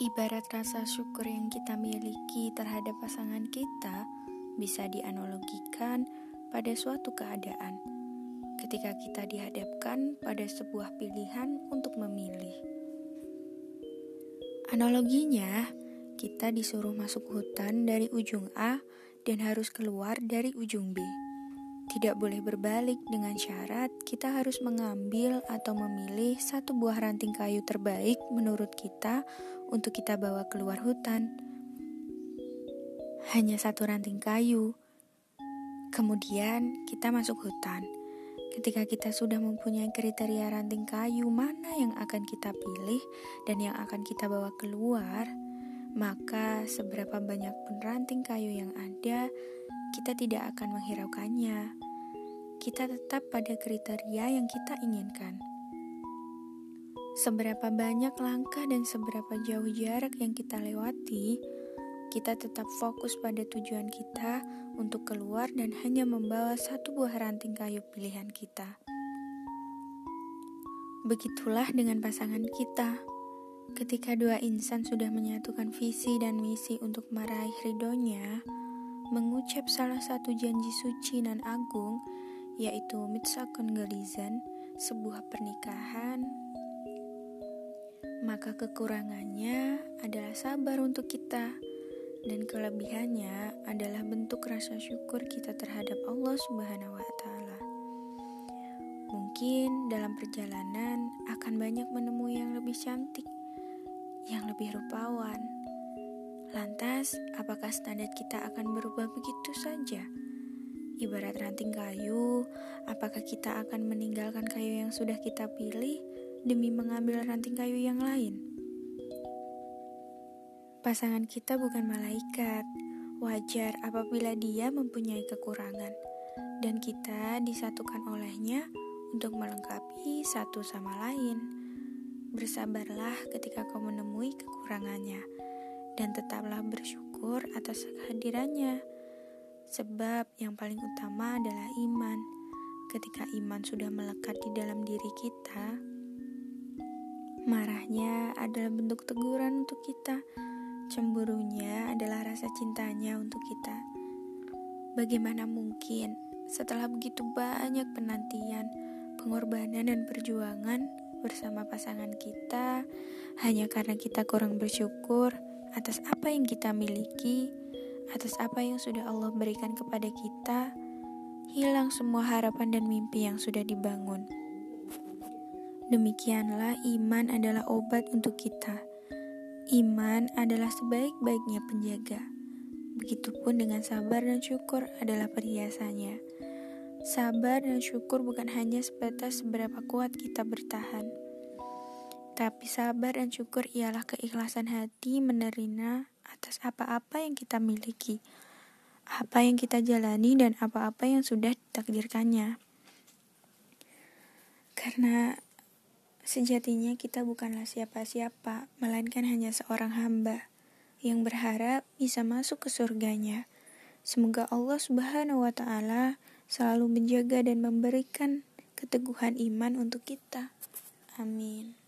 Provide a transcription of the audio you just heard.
Ibarat rasa syukur yang kita miliki terhadap pasangan kita bisa dianalogikan pada suatu keadaan ketika kita dihadapkan pada sebuah pilihan untuk memilih. Analoginya, kita disuruh masuk hutan dari ujung A dan harus keluar dari ujung B. Tidak boleh berbalik dengan syarat kita harus mengambil atau memilih satu buah ranting kayu terbaik menurut kita untuk kita bawa keluar hutan. Hanya satu ranting kayu. Kemudian kita masuk hutan. Ketika kita sudah mempunyai kriteria ranting kayu mana yang akan kita pilih dan yang akan kita bawa keluar, maka seberapa banyak pun ranting kayu yang ada, kita tidak akan menghiraukannya. Kita tetap pada kriteria yang kita inginkan. Seberapa banyak langkah dan seberapa jauh jarak yang kita lewati, kita tetap fokus pada tujuan kita untuk keluar dan hanya membawa satu buah ranting kayu pilihan kita. Begitulah dengan pasangan kita. Ketika dua insan sudah menyatukan visi dan misi untuk meraih ridhonya, mengucap salah satu janji suci dan agung, yaitu Mitzakon Galizan, sebuah pernikahan, maka kekurangannya adalah sabar untuk kita, dan kelebihannya adalah bentuk rasa syukur kita terhadap Allah Subhanahu wa Ta'ala. Mungkin dalam perjalanan akan banyak menemui yang lebih cantik yang lebih rupawan. Lantas, apakah standar kita akan berubah begitu saja? Ibarat ranting kayu, apakah kita akan meninggalkan kayu yang sudah kita pilih demi mengambil ranting kayu yang lain? Pasangan kita bukan malaikat. Wajar apabila dia mempunyai kekurangan, dan kita disatukan olehnya untuk melengkapi satu sama lain. Bersabarlah ketika kau menemui kekurangannya, dan tetaplah bersyukur atas kehadirannya. Sebab yang paling utama adalah iman. Ketika iman sudah melekat di dalam diri kita, marahnya adalah bentuk teguran untuk kita. Cemburunya adalah rasa cintanya untuk kita. Bagaimana mungkin setelah begitu banyak penantian, pengorbanan, dan perjuangan, bersama pasangan kita hanya karena kita kurang bersyukur atas apa yang kita miliki, atas apa yang sudah Allah berikan kepada kita, hilang semua harapan dan mimpi yang sudah dibangun. Demikianlah iman adalah obat untuk kita. Iman adalah sebaik-baiknya penjaga. Begitupun dengan sabar dan syukur adalah perhiasannya. Sabar dan syukur bukan hanya sebatas seberapa kuat kita bertahan, tapi sabar dan syukur ialah keikhlasan hati menerima atas apa-apa yang kita miliki, apa yang kita jalani, dan apa-apa yang sudah ditakdirkannya. Karena sejatinya kita bukanlah siapa-siapa, melainkan hanya seorang hamba yang berharap bisa masuk ke surganya. Semoga Allah Subhanahu wa Ta'ala selalu menjaga dan memberikan keteguhan iman untuk kita. Amin.